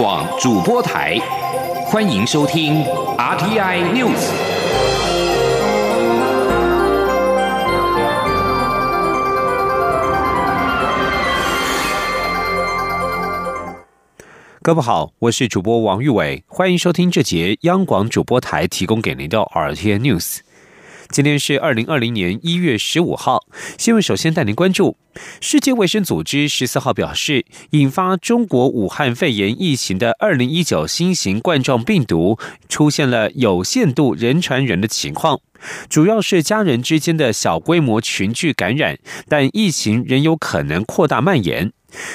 广主播台，欢迎收听 RTI News。各位好，我是主播王玉伟，欢迎收听这节央广主播台提供给您的 RTI News。今天是二零二零年一月十五号，新闻首先带您关注。世界卫生组织十四号表示，引发中国武汉肺炎疫情的二零一九新型冠状病毒出现了有限度人传人的情况，主要是家人之间的小规模群聚感染，但疫情仍有可能扩大蔓延。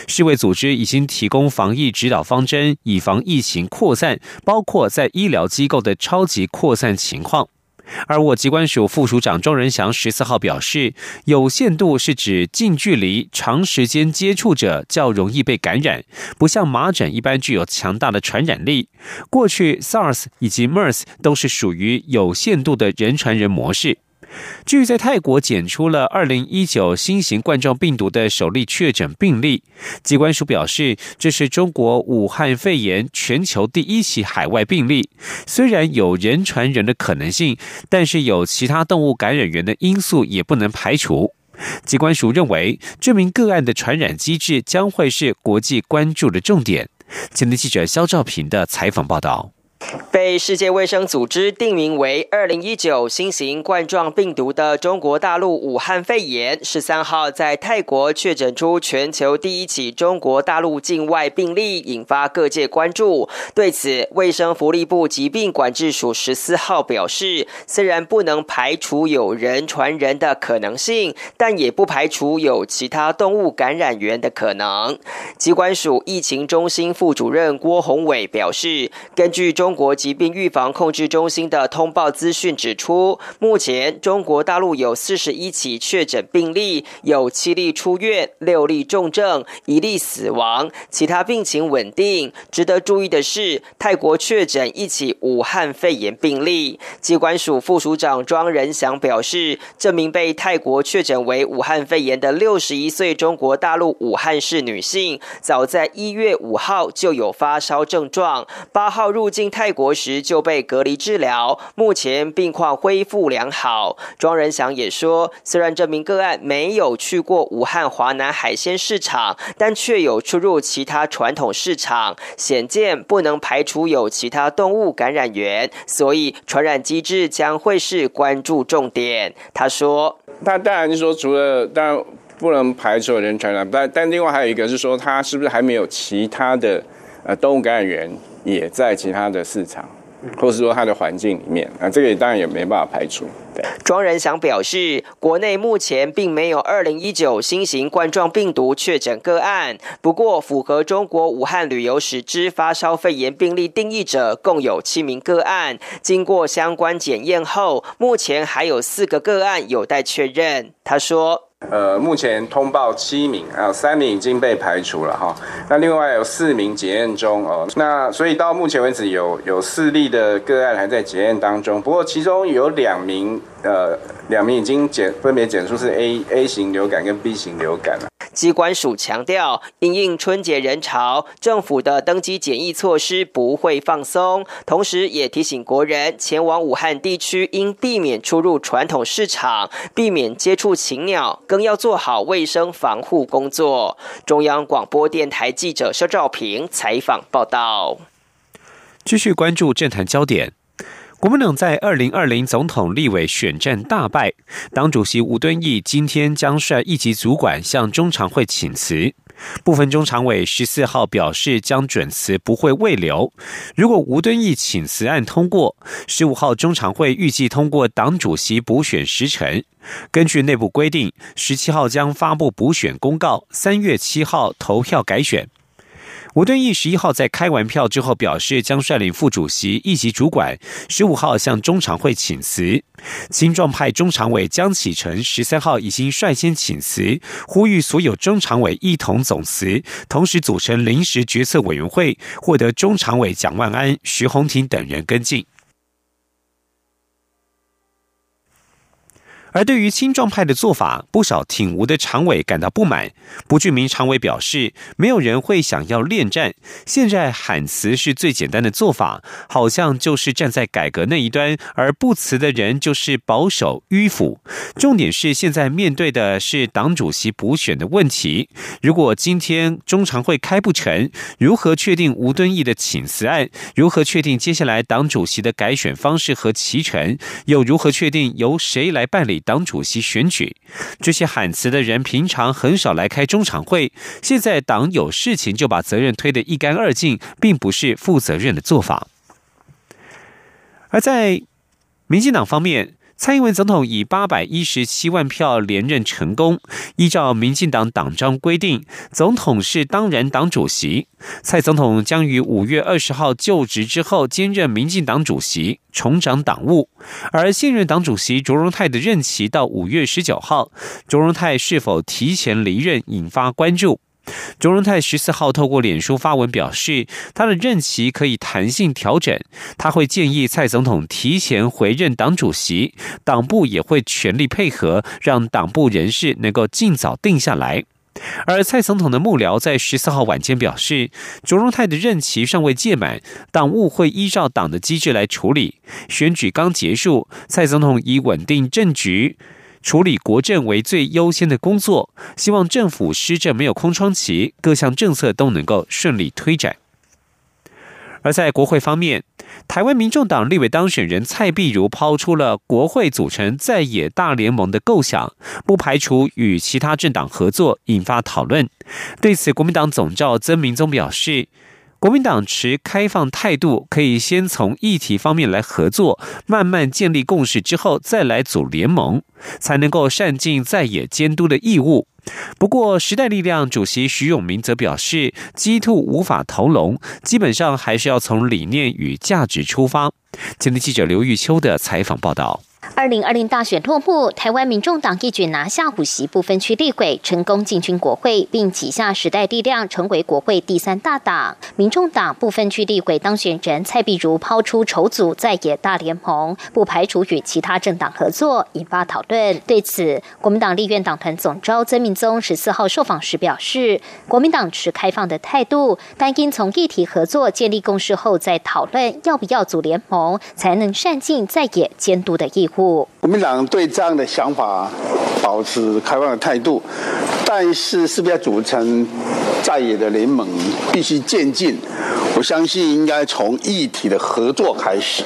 世卫组织已经提供防疫指导方针，以防疫情扩散，包括在医疗机构的超级扩散情况。而我机关署副署长庄仁祥十四号表示，有限度是指近距离、长时间接触者较容易被感染，不像麻疹一般具有强大的传染力。过去 SARS 以及 MERS 都是属于有限度的人传人模式。至于在泰国检出了二零一九新型冠状病毒的首例确诊病例，机关署表示，这是中国武汉肺炎全球第一起海外病例。虽然有人传人的可能性，但是有其他动物感染源的因素也不能排除。机关署认为，这名个案的传染机制将会是国际关注的重点。前天记者肖兆平的采访报道。被世界卫生组织定名为二零一九新型冠状病毒的中国大陆武汉肺炎，十三号在泰国确诊出全球第一起中国大陆境外病例，引发各界关注。对此，卫生福利部疾病管制署十四号表示，虽然不能排除有人传人的可能性，但也不排除有其他动物感染源的可能。机关署疫情中心副主任郭宏伟表示，根据中国疾病预防控制中心的通报资讯指出，目前中国大陆有四十一起确诊病例，有七例出院，六例重症，一例死亡，其他病情稳定。值得注意的是，泰国确诊一起武汉肺炎病例。机关署副署长庄仁祥表示，这名被泰国确诊为武汉肺炎的六十一岁中国大陆武汉市女性，早在一月五号就有发烧症状，八号入境泰。泰国时就被隔离治疗，目前病况恢复良好。庄仁祥也说，虽然这名个案没有去过武汉华南海鲜市场，但却有出入其他传统市场，显见不能排除有其他动物感染源，所以传染机制将会是关注重点。他说：“他当然是说，除了当然不能排除人传染，但但另外还有一个是说，他是不是还没有其他的呃动物感染源？”也在其他的市场，或是说它的环境里面，啊，这个当然也没办法排除。庄仁祥表示，国内目前并没有二零一九新型冠状病毒确诊个案，不过符合中国武汉旅游史之发烧肺炎病例定义者共有七名个案，经过相关检验后，目前还有四个个案有待确认。他说。呃，目前通报七名，还有三名已经被排除了哈。那另外有四名检验中哦。那所以到目前为止有有四例的个案还在检验当中，不过其中有两名。呃，两名已经检分别检出是 A A 型流感跟 B 型流感了。机关署强调，因应春节人潮，政府的登机检疫措施不会放松，同时也提醒国人前往武汉地区应避免出入传统市场，避免接触禽鸟，更要做好卫生防护工作。中央广播电台记者肖兆平采访报道。继续关注政坛焦点。国民党在二零二零总统立委选战大败，党主席吴敦义今天将率一级主管向中常会请辞。部分中常委十四号表示将准辞，不会未留。如果吴敦义请辞案通过，十五号中常会预计通过党主席补选时程。根据内部规定，十七号将发布补选公告，三月七号投票改选。吴敦义十一号在开完票之后表示，将率领副主席一级主管十五号向中常会请辞。青壮派中常委江启臣十三号已经率先请辞，呼吁所有中常委一同总辞，同时组成临时决策委员会，获得中常委蒋万安、徐宏庭等人跟进。而对于青壮派的做法，不少挺吴的常委感到不满。不具名常委表示，没有人会想要恋战，现在喊辞是最简单的做法，好像就是站在改革那一端，而不辞的人就是保守迂腐。重点是现在面对的是党主席补选的问题。如果今天中常会开不成，如何确定吴敦义的请辞案？如何确定接下来党主席的改选方式和其程？又如何确定由谁来办理？党主席选举，这些喊词的人平常很少来开中场会，现在党有事情就把责任推得一干二净，并不是负责任的做法。而在民进党方面。蔡英文总统以八百一十七万票连任成功。依照民进党党章规定，总统是当然党主席。蔡总统将于五月二十号就职之后兼任民进党主席，重掌党务。而现任党主席卓荣泰的任期到五月十九号，卓荣泰是否提前离任引发关注。卓荣泰十四号透过脸书发文表示，他的任期可以弹性调整，他会建议蔡总统提前回任党主席，党部也会全力配合，让党部人事能够尽早定下来。而蔡总统的幕僚在十四号晚间表示，卓荣泰的任期尚未届满，党务会依照党的机制来处理。选举刚结束，蔡总统以稳定政局。处理国政为最优先的工作，希望政府施政没有空窗期，各项政策都能够顺利推展。而在国会方面，台湾民众党立委当选人蔡碧如抛出了国会组成在野大联盟的构想，不排除与其他政党合作，引发讨论。对此，国民党总召曾明宗表示。国民党持开放态度，可以先从议题方面来合作，慢慢建立共识之后，再来组联盟，才能够善尽在野监督的义务。不过，时代力量主席徐永明则表示，鸡兔无法同笼，基本上还是要从理念与价值出发。今天记者刘玉秋的采访报道。二零二零大选落幕，台湾民众党一举拿下五席不分区立委，成功进军国会，并挤下时代力量，成为国会第三大党。民众党不分区立委当选人蔡碧如抛出筹组在野大联盟，不排除与其他政党合作，引发讨论。对此，国民党立院党团总召曾明宗十四号受访时表示，国民党持开放的态度，但应从议题合作建立共识后再讨论要不要组联盟，才能善尽在野监督的义务。国民党对这样的想法保持开放的态度，但是是不是要组成在野的联盟，必须渐进。我相信应该从议体的合作开始。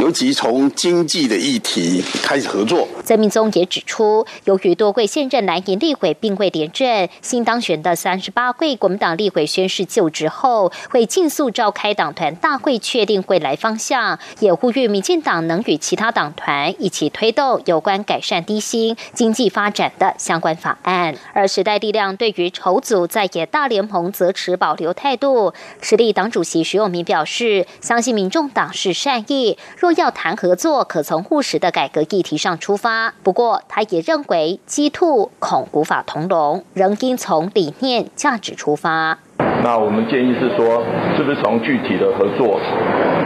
尤其从经济的议题开始合作。曾明宗也指出，由于多位现任蓝营立委并未连任，新当选的三十八位国民党立委宣誓就职后，会尽速召开党团大会，确定未来方向。也呼吁民进党能与其他党团一起推动有关改善低薪经济发展的相关法案。而时代力量对于筹组在野大联盟则持保留态度。实力党主席徐永明表示，相信民众党是善意。若要谈合作，可从务实的改革议题上出发。不过，他也认为鸡兔恐无法同笼，仍应从理念、价值出发。那我们建议是说，是不是从具体的合作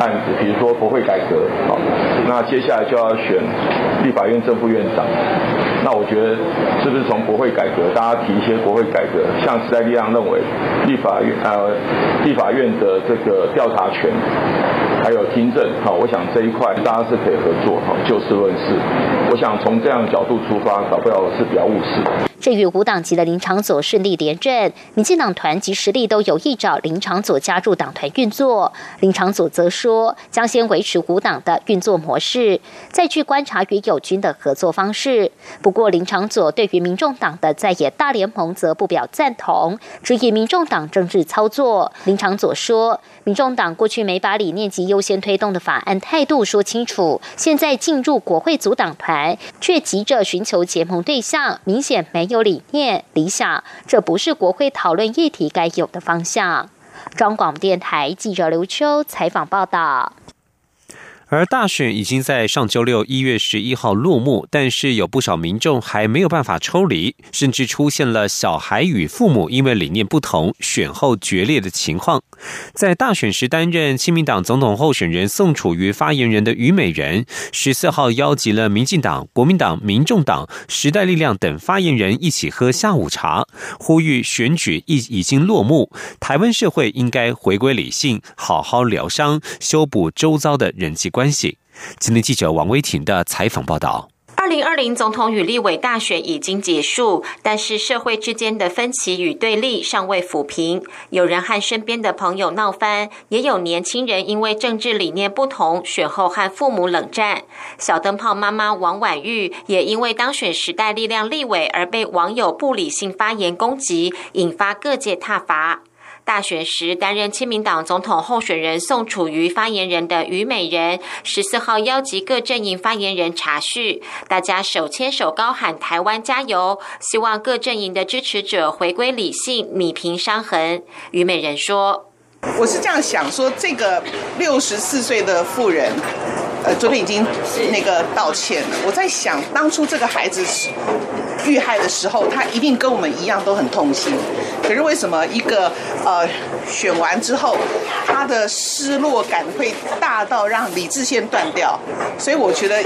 案子，比如说国会改革，好，那接下来就要选立法院正副院长。那我觉得，是不是从国会改革，大家提一些国会改革，像时代力量认为，立法院呃，立法院的这个调查权。还有听证，好，我想这一块大家是可以合作，好，就事论事。我想从这样角度出发，搞不了是比较务实。至于无党籍的林长佐顺利连任，民进党团及实力都有意找林长佐加入党团运作。林长佐则说，将先维持无党的运作模式，再去观察与友军的合作方式。不过，林长佐对于民众党的在野大联盟则不表赞同，质疑民众党政治操作。林长佐说，民众党过去没把理念及优优先推动的法案态度说清楚，现在进入国会阻挡团，却急着寻求结盟对象，明显没。有理念、理想，这不是国会讨论议题该有的方向。中广电台记者刘秋采访报道。而大选已经在上周六一月十一号落幕，但是有不少民众还没有办法抽离，甚至出现了小孩与父母因为理念不同选后决裂的情况。在大选时担任亲民党总统候选人宋楚瑜发言人的虞美人，十四号邀集了民进党、国民党、民众党、时代力量等发言人一起喝下午茶，呼吁选举已已经落幕，台湾社会应该回归理性，好好疗伤，修补周遭的人际关。关系。今天记者王威婷的采访报道：二零二零总统与立委大选已经结束，但是社会之间的分歧与对立尚未抚平。有人和身边的朋友闹翻，也有年轻人因为政治理念不同，选后和父母冷战。小灯泡妈妈王婉玉也因为当选时代力量立委而被网友不理性发言攻击，引发各界挞伐。大选时担任亲民党总统候选人宋楚瑜发言人的虞美人，十四号邀集各阵营发言人查叙，大家手牵手高喊“台湾加油”，希望各阵营的支持者回归理性，弭平伤痕。虞美人说：“我是这样想，说这个六十四岁的妇人，呃，昨天已经那个道歉了。我在想，当初这个孩子。”遇害的时候，他一定跟我们一样都很痛心。可是为什么一个呃选完之后，他的失落感会大到让理智线断掉？所以我觉得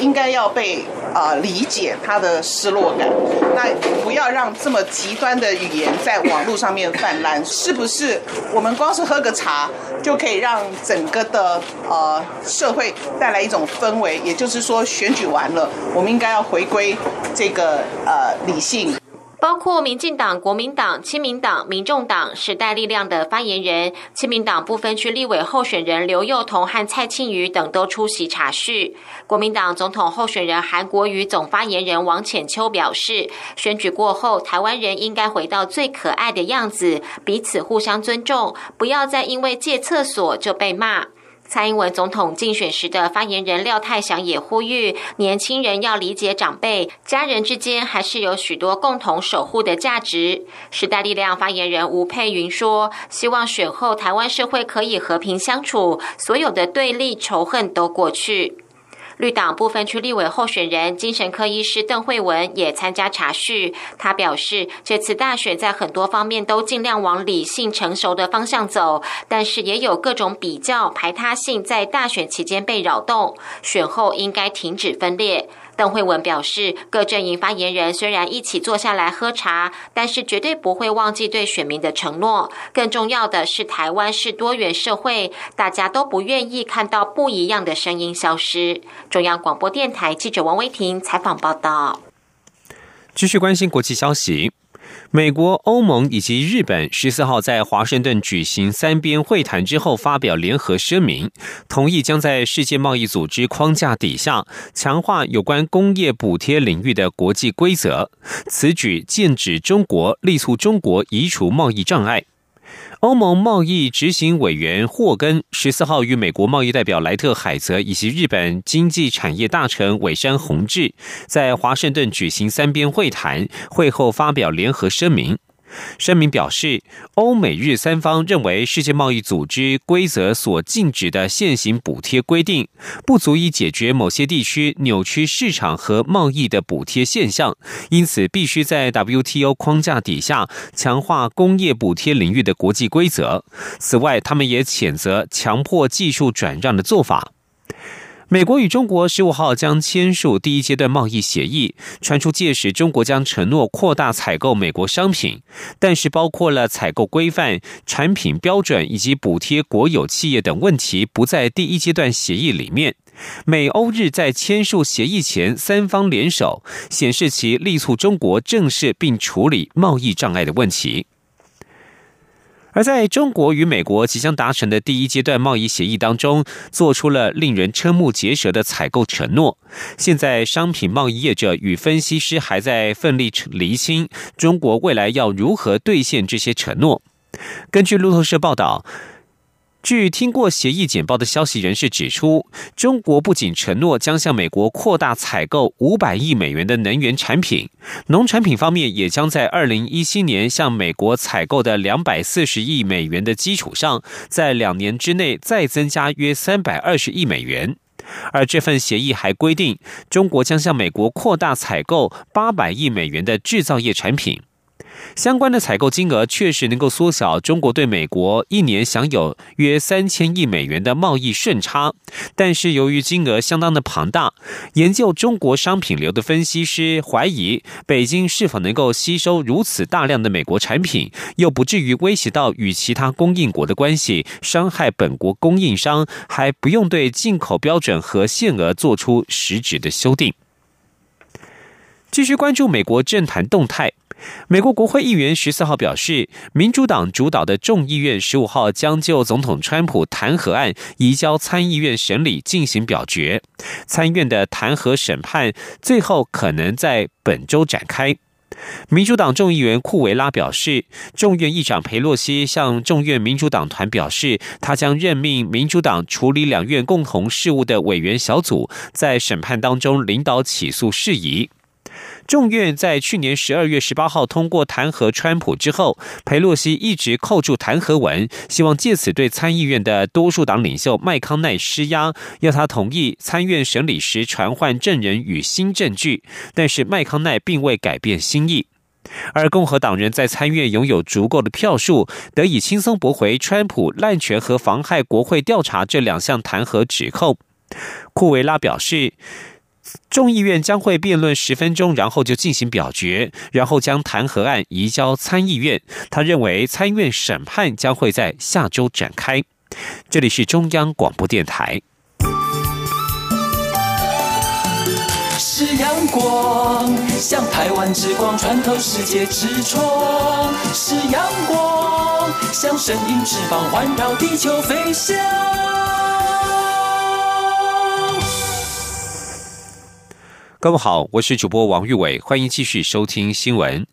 应该要被啊理解他的失落感。那不要让这么极端的语言在网络上面泛滥。是不是我们光是喝个茶就可以让整个的呃社会带来一种氛围？也就是说，选举完了，我们应该要回归这个。呃，理性，包括民进党、国民党、亲民党、民众党、时代力量的发言人，亲民党不分区立委候选人刘幼彤和蔡庆瑜等都出席查叙。国民党总统候选人韩国瑜总发言人王浅秋表示，选举过后，台湾人应该回到最可爱的样子，彼此互相尊重，不要再因为借厕所就被骂。蔡英文总统竞选时的发言人廖泰祥也呼吁年轻人要理解长辈，家人之间还是有许多共同守护的价值。时代力量发言人吴佩云说：“希望选后台湾社会可以和平相处，所有的对立仇恨都过去。”绿党部分区立委候选人精神科医师邓慧文也参加查叙。他表示，这次大选在很多方面都尽量往理性成熟的方向走，但是也有各种比较排他性在大选期间被扰动。选后应该停止分裂。邓慧文表示，各阵营发言人虽然一起坐下来喝茶，但是绝对不会忘记对选民的承诺。更重要的是，台湾是多元社会，大家都不愿意看到不一样的声音消失。中央广播电台记者王威婷采访报道。继续关心国际消息。美国、欧盟以及日本十四号在华盛顿举行三边会谈之后，发表联合声明，同意将在世界贸易组织框架底下强化有关工业补贴领域的国际规则。此举剑指中国，力促中国移除贸易障碍。欧盟贸易执行委员霍根十四号与美国贸易代表莱特海泽以及日本经济产业大臣尾山宏志在华盛顿举行三边会谈，会后发表联合声明。声明表示，欧美日三方认为世界贸易组织规则所禁止的现行补贴规定不足以解决某些地区扭曲市场和贸易的补贴现象，因此必须在 WTO 框架底下强化工业补贴领域的国际规则。此外，他们也谴责强迫技术转让的做法。美国与中国十五号将签署第一阶段贸易协议，传出届时中国将承诺扩大采购美国商品，但是包括了采购规范、产品标准以及补贴国有企业等问题不在第一阶段协议里面。美欧日在签署协议前，三方联手，显示其力促中国正视并处理贸易障碍的问题。而在中国与美国即将达成的第一阶段贸易协议当中，做出了令人瞠目结舌的采购承诺。现在，商品贸易业者与分析师还在奋力厘清中国未来要如何兑现这些承诺。根据路透社报道。据听过协议简报的消息人士指出，中国不仅承诺将向美国扩大采购五百亿美元的能源产品，农产品方面也将在二零一七年向美国采购的两百四十亿美元的基础上，在两年之内再增加约三百二十亿美元。而这份协议还规定，中国将向美国扩大采购八百亿美元的制造业产品。相关的采购金额确实能够缩小中国对美国一年享有约三千亿美元的贸易顺差，但是由于金额相当的庞大，研究中国商品流的分析师怀疑，北京是否能够吸收如此大量的美国产品，又不至于威胁到与其他供应国的关系，伤害本国供应商，还不用对进口标准和限额做出实质的修订。继续关注美国政坛动态。美国国会议员十四号表示，民主党主导的众议院十五号将就总统川普弹劾案移交参议院审理进行表决。参院的弹劾审判最后可能在本周展开。民主党众议员库维拉表示，众议院议长佩洛西向众院民主党团表示，他将任命民主党处理两院共同事务的委员小组，在审判当中领导起诉事宜。众院在去年十二月十八号通过弹劾川普之后，佩洛西一直扣住弹劾文，希望借此对参议院的多数党领袖麦康奈施压，要他同意参院审理时传唤证人与新证据。但是麦康奈并未改变心意，而共和党人在参院拥有足够的票数，得以轻松驳回川普滥权和妨害国会调查这两项弹劾指控。库维拉表示。众议院将会辩论十分钟，然后就进行表决，然后将弹劾案移交参议院。他认为参院审判将会在下周展开。这里是中央广播电台。是阳光，像台湾之光穿透世界之窗；是阳光，像神鹰翅膀环绕地球飞翔。各位好，我是主播王玉伟，欢迎继续收听新闻。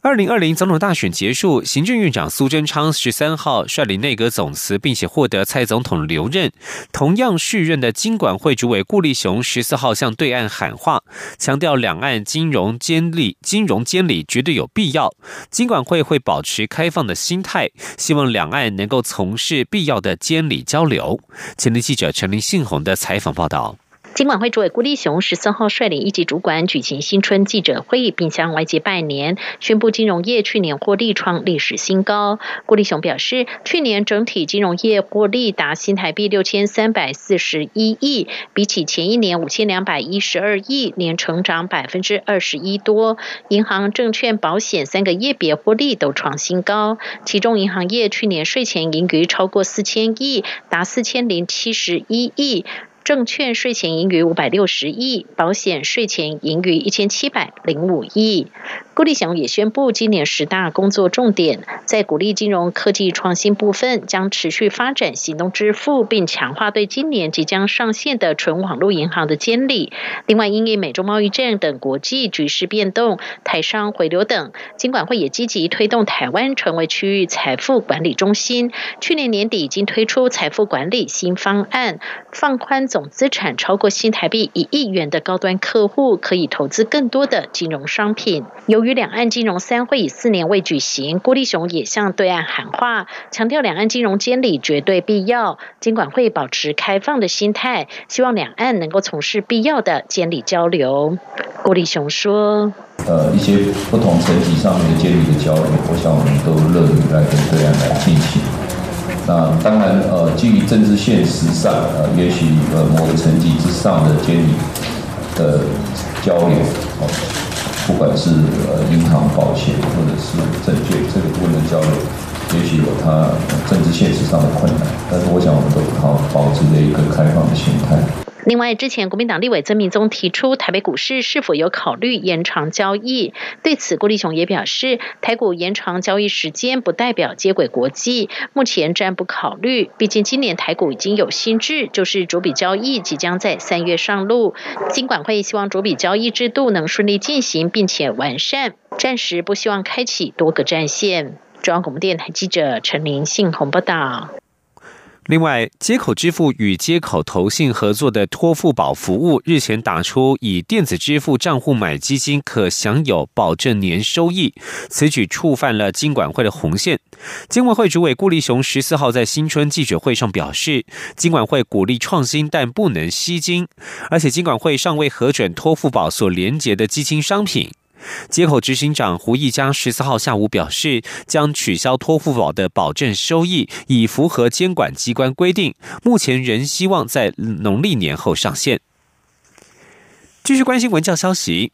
二零二零总统大选结束，行政院长苏贞昌十三号率领内阁总辞，并且获得蔡总统留任。同样续任的金管会主委顾立雄十四号向对岸喊话，强调两岸金融监理、金融监理绝对有必要。金管会会保持开放的心态，希望两岸能够从事必要的监理交流。前天记者陈林信宏的采访报道。金管会主委郭立雄十四号率领一级主管举行新春记者会，并向外界拜年，宣布金融业去年获利创历史新高。郭立雄表示，去年整体金融业获利达新台币六千三百四十一亿，比起前一年五千两百一十二亿，年成长百分之二十一多。银行、证券、保险三个业别获利都创新高，其中银行业去年税前盈余超过四千亿，达四千零七十一亿。证券税前盈余五百六十亿，保险税前盈余一千七百零五亿。郭立雄也宣布，今年十大工作重点在鼓励金融科技创新部分，将持续发展行动支付，并强化对今年即将上线的纯网络银行的监理。另外，因为美中贸易战等国际局势变动、台商回流等，金管会也积极推动台湾成为区域财富管理中心。去年年底已经推出财富管理新方案，放宽总资产超过新台币一亿元的高端客户可以投资更多的金融商品。由于与两岸金融三会以四年未举行，郭立雄也向对岸喊话，强调两岸金融监理绝对必要，监管会保持开放的心态，希望两岸能够从事必要的监理交流。郭立雄说：“呃，一些不同层级上面的监理的交流，我想我们都乐于来跟对岸来进行。那当然，呃，基于政治现实上，呃，也许呃某个层级之上的监理的交流，哦。”不管是呃银行、保险或者是证券这个部分的交流，也许有它政治现实上的困难，但是我想我们都好保持着一个开放的心态。另外，之前国民党立委曾明宗提出台北股市是否有考虑延长交易，对此郭立雄也表示，台股延长交易时间不代表接轨国际，目前暂不考虑。毕竟今年台股已经有新制，就是主笔交易即将在三月上路，金管会希望主笔交易制度能顺利进行并且完善，暂时不希望开启多个战线。中央广播电台记者陈林信宏报道。另外，接口支付与接口投信合作的托付宝服务日前打出以电子支付账户买基金可享有保证年收益，此举触犯了金管会的红线。金管会主委顾立雄十四号在新春记者会上表示，金管会鼓励创新，但不能吸金，而且金管会尚未核准托付宝所连结的基金商品。接口执行长胡益江十四号下午表示，将取消托付宝的保证收益，以符合监管机关规定。目前仍希望在农历年后上线。继续关心文教消息。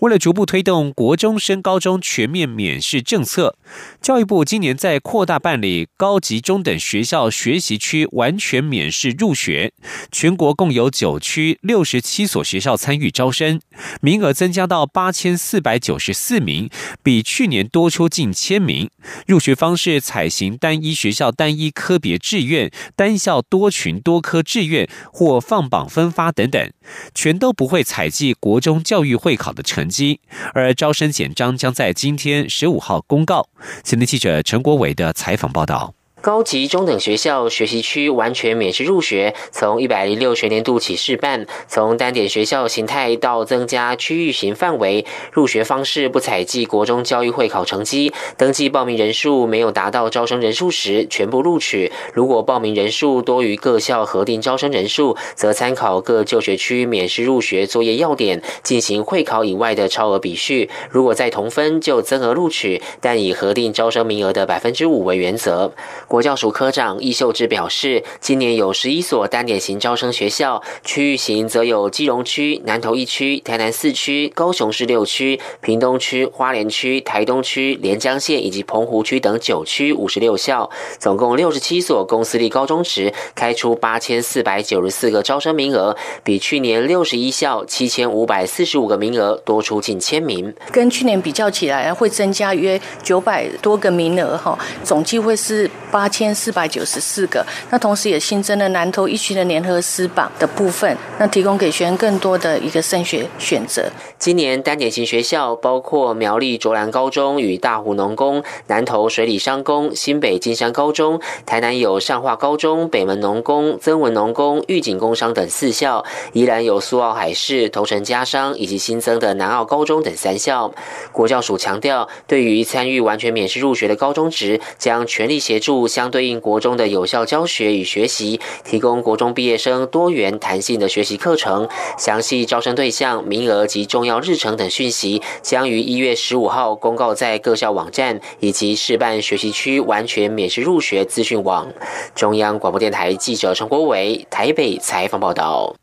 为了逐步推动国中升高中全面免试政策，教育部今年在扩大办理高级中等学校学习区完全免试入学，全国共有九区六十七所学校参与招生，名额增加到八千四百九十四名，比去年多出近千名。入学方式采行单一学校单一科别志愿、单校多群多科志愿或放榜分发等等，全都不会采集国中教育会考的。成绩，而招生简章将在今天十五号公告。前天记者陈国伟的采访报道。高级中等学校学习区完全免试入学，从一百零六学年度起试办。从单点学校形态到增加区域型范围，入学方式不采集国中教育会考成绩。登记报名人数没有达到招生人数时，全部录取。如果报名人数多于各校核定招生人数，则参考各就学区免试入学作业要点，进行会考以外的超额比序。如果再同分，就增额录取，但以核定招生名额的百分之五为原则。国教署科长易秀智表示，今年有十一所单点型招生学校，区域型则有基隆区、南投一区、台南四区、高雄市六区、屏东区、花莲区、台东区、连江县以及澎湖区等九区五十六校，总共六十七所公私立高中职开出八千四百九十四个招生名额，比去年六十一校七千五百四十五个名额多出近千名。跟去年比较起来，会增加约九百多个名额哈，总计会是八。八千四百九十四个，那同时也新增了南投一区的联合私榜的部分，那提供给学生更多的一个升学选择。今年单点型学校包括苗栗卓兰高中与大湖农工、南投水里商工、新北金山高中、台南有上化高中、北门农工、增文农工、玉景工商等四校，宜兰有苏澳海事、头城家商以及新增的南澳高中等三校。国教署强调，对于参与完全免试入学的高中职，将全力协助。相对应国中的有效教学与学习，提供国中毕业生多元弹性的学习课程。详细招生对象、名额及重要日程等讯息，将于一月十五号公告在各校网站以及示办学习区完全免试入学资讯网。中央广播电台记者陈国伟台北采访报道。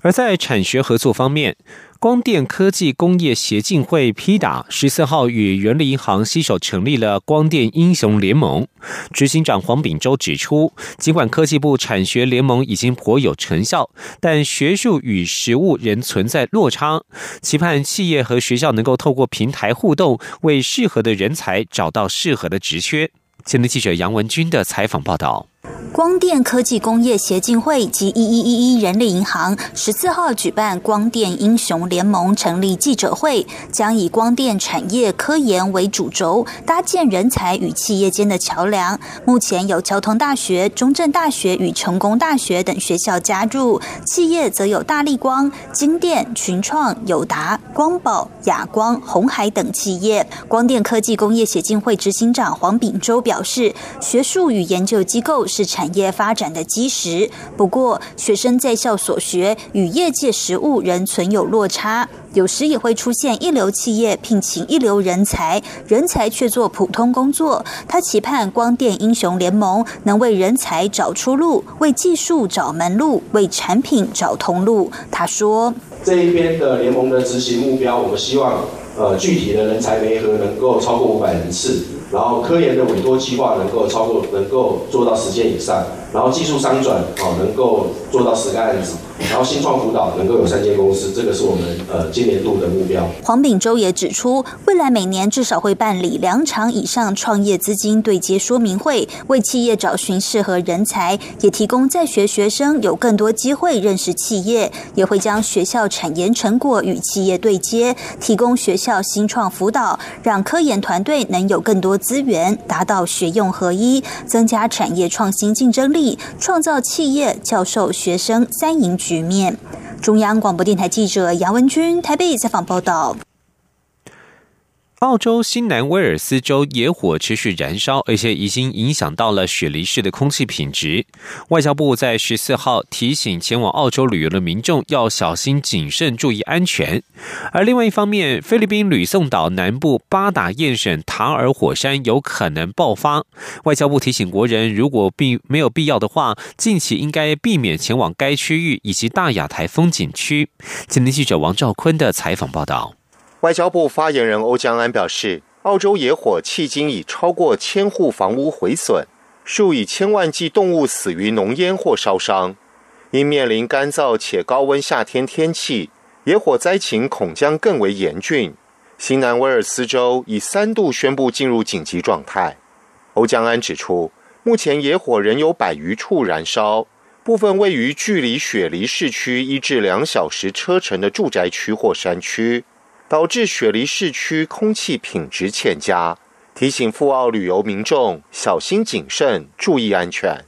而在产学合作方面。光电科技工业协进会 （PDA） 十四号与人力银行携手成立了光电英雄联盟。执行长黄炳洲指出，尽管科技部产学联盟已经颇有成效，但学术与实务仍存在落差。期盼企业和学校能够透过平台互动，为适合的人才找到适合的职缺。前的记者杨文军的采访报道。光电科技工业协进会及一一一一人力银行十四号举办光电英雄联盟成立记者会，将以光电产业科研为主轴，搭建人才与企业间的桥梁。目前有交通大学、中正大学与成功大学等学校加入，企业则有大力光、金电、群创、友达、光宝、亚光、红海等企业。光电科技工业协进会执行长黄炳洲表示，学术与研究机构。是产业发展的基石。不过，学生在校所学与业界实务仍存有落差，有时也会出现一流企业聘请一流人才，人才却做普通工作。他期盼光电英雄联盟能为人才找出路，为技术找门路，为产品找通路。他说：“这一边的联盟的执行目标，我们希望呃具体的人才媒合能够超过五百人次。”然后科研的委托计划能够超过，能够做到十件以上，然后技术商转哦能够做到十个案子，然后新创辅导能够有三间公司，这个是我们呃今年度的目标。黄炳洲也指出，未来每年至少会办理两场以上创业资金对接说明会，为企业找寻适合人才，也提供在学学生有更多机会认识企业，也会将学校产研成果与企业对接，提供学校新创辅导，让科研团队能有更多资源，达到学用合一，增加产业创新竞争力，创造企业、教授、学生三赢局面。中央广播电台记者杨文君台北采访报道。澳洲新南威尔斯州野火持续燃烧，而且已经影响到了雪梨市的空气品质。外交部在十四号提醒前往澳洲旅游的民众要小心谨慎，注意安全。而另外一方面，菲律宾吕宋岛南部巴达彦省塔尔火山有可能爆发。外交部提醒国人，如果必没有必要的话，近期应该避免前往该区域以及大亚台风景区。今天记者王兆坤的采访报道。外交部发言人欧江安表示，澳洲野火迄今已超过千户房屋毁损，数以千万计动物死于浓烟或烧伤。因面临干燥且高温夏天天气，野火灾情恐将更为严峻。新南威尔斯州已三度宣布进入紧急状态。欧江安指出，目前野火仍有百余处燃烧，部分位于距离雪梨市区一至两小时车程的住宅区或山区。导致雪梨市区空气品质欠佳，提醒赴澳旅游民众小心谨慎，注意安全。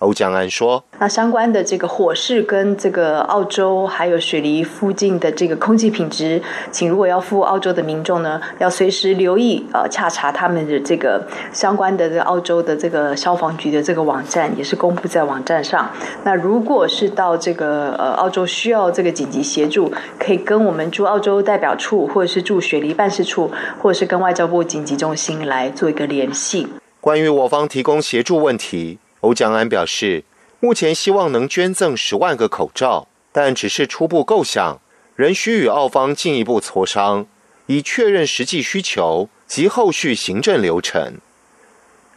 欧江安说：“那相关的这个火势跟这个澳洲还有雪梨附近的这个空气品质，请如果要赴澳洲的民众呢，要随时留意呃查查他们的这个相关的这个澳洲的这个消防局的这个网站，也是公布在网站上。那如果是到这个呃澳洲需要这个紧急协助，可以跟我们驻澳洲代表处，或者是驻雪梨办事处，或者是跟外交部紧急中心来做一个联系。关于我方提供协助问题。”欧江安表示，目前希望能捐赠十万个口罩，但只是初步构想，仍需与澳方进一步磋商，以确认实际需求及后续行政流程。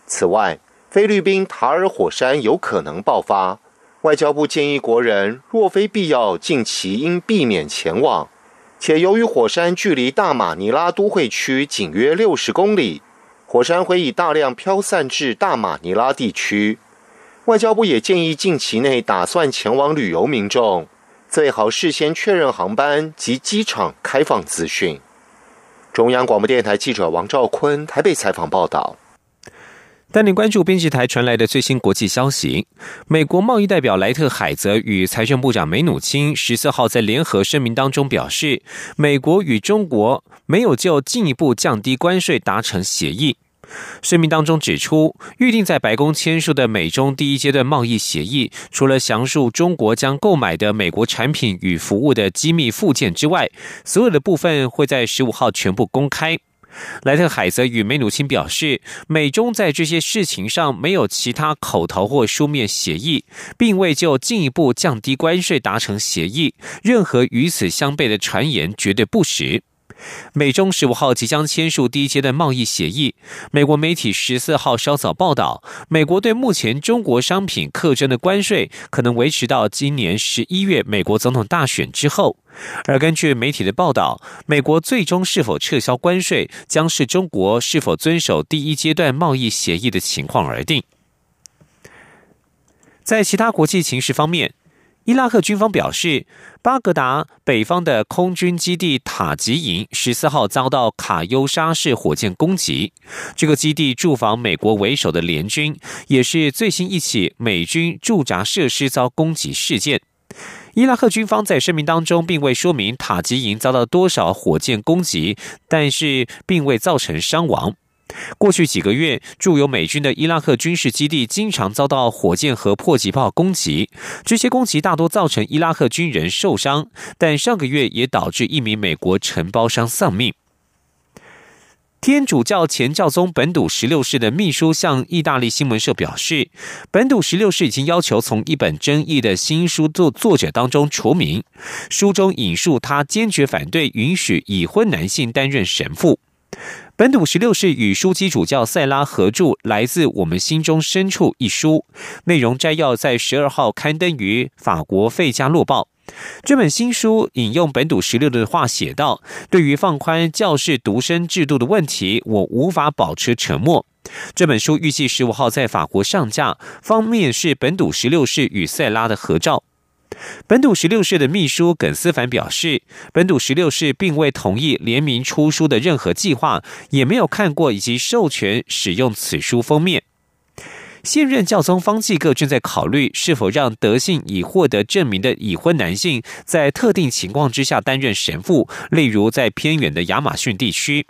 此外，菲律宾塔尔火山有可能爆发，外交部建议国人若非必要，近期应避免前往。且由于火山距离大马尼拉都会区仅约六十公里，火山灰已大量飘散至大马尼拉地区。外交部也建议，近期内打算前往旅游民众，最好事先确认航班及机场开放资讯。中央广播电台记者王兆坤台北采访报道。带您关注编辑台传来的最新国际消息：美国贸易代表莱特海泽与财政部长梅努钦十四号在联合声明当中表示，美国与中国没有就进一步降低关税达成协议。声明当中指出，预定在白宫签署的美中第一阶段贸易协议，除了详述中国将购买的美国产品与服务的机密附件之外，所有的部分会在十五号全部公开。莱特海泽与梅努钦表示，美中在这些事情上没有其他口头或书面协议，并未就进一步降低关税达成协议。任何与此相悖的传言绝对不实。美中十五号即将签署第一阶段贸易协议。美国媒体十四号稍早报道，美国对目前中国商品课征的关税可能维持到今年十一月美国总统大选之后。而根据媒体的报道，美国最终是否撤销关税，将是中国是否遵守第一阶段贸易协议的情况而定。在其他国际情势方面。伊拉克军方表示，巴格达北方的空军基地塔吉营十四号遭到卡优沙式火箭攻击。这个基地驻防美国为首的联军，也是最新一起美军驻扎设施遭攻击事件。伊拉克军方在声明当中并未说明塔吉营遭到多少火箭攻击，但是并未造成伤亡。过去几个月，驻有美军的伊拉克军事基地经常遭到火箭和迫击炮攻击。这些攻击大多造成伊拉克军人受伤，但上个月也导致一名美国承包商丧命。天主教前教宗本笃十六世的秘书向意大利新闻社表示，本笃十六世已经要求从一本争议的新书作作者当中除名。书中引述他坚决反对允许已婚男性担任神父。本笃十六世与书基主教塞拉合著《来自我们心中深处》一书，内容摘要在十二号刊登于法国《费加洛报》。这本新书引用本笃十六的话写道：“对于放宽教士独身制度的问题，我无法保持沉默。”这本书预计十五号在法国上架，方面是本笃十六世与塞拉的合照。本笃十六世的秘书耿思凡表示，本笃十六世并未同意联名出书的任何计划，也没有看过以及授权使用此书封面。现任教宗方济各正在考虑是否让德性已获得证明的已婚男性在特定情况之下担任神父，例如在偏远的亚马逊地区。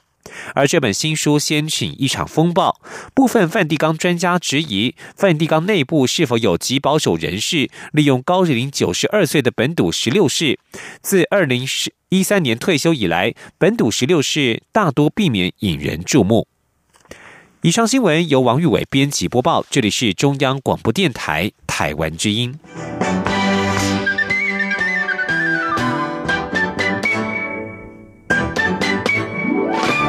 而这本新书掀起一场风暴，部分梵蒂冈专家质疑梵蒂冈内部是否有极保守人士利用高龄九十二岁的本笃十六世。自二零一三年退休以来，本笃十六世大多避免引人注目。以上新闻由王玉伟编辑播报，这里是中央广播电台台湾之音。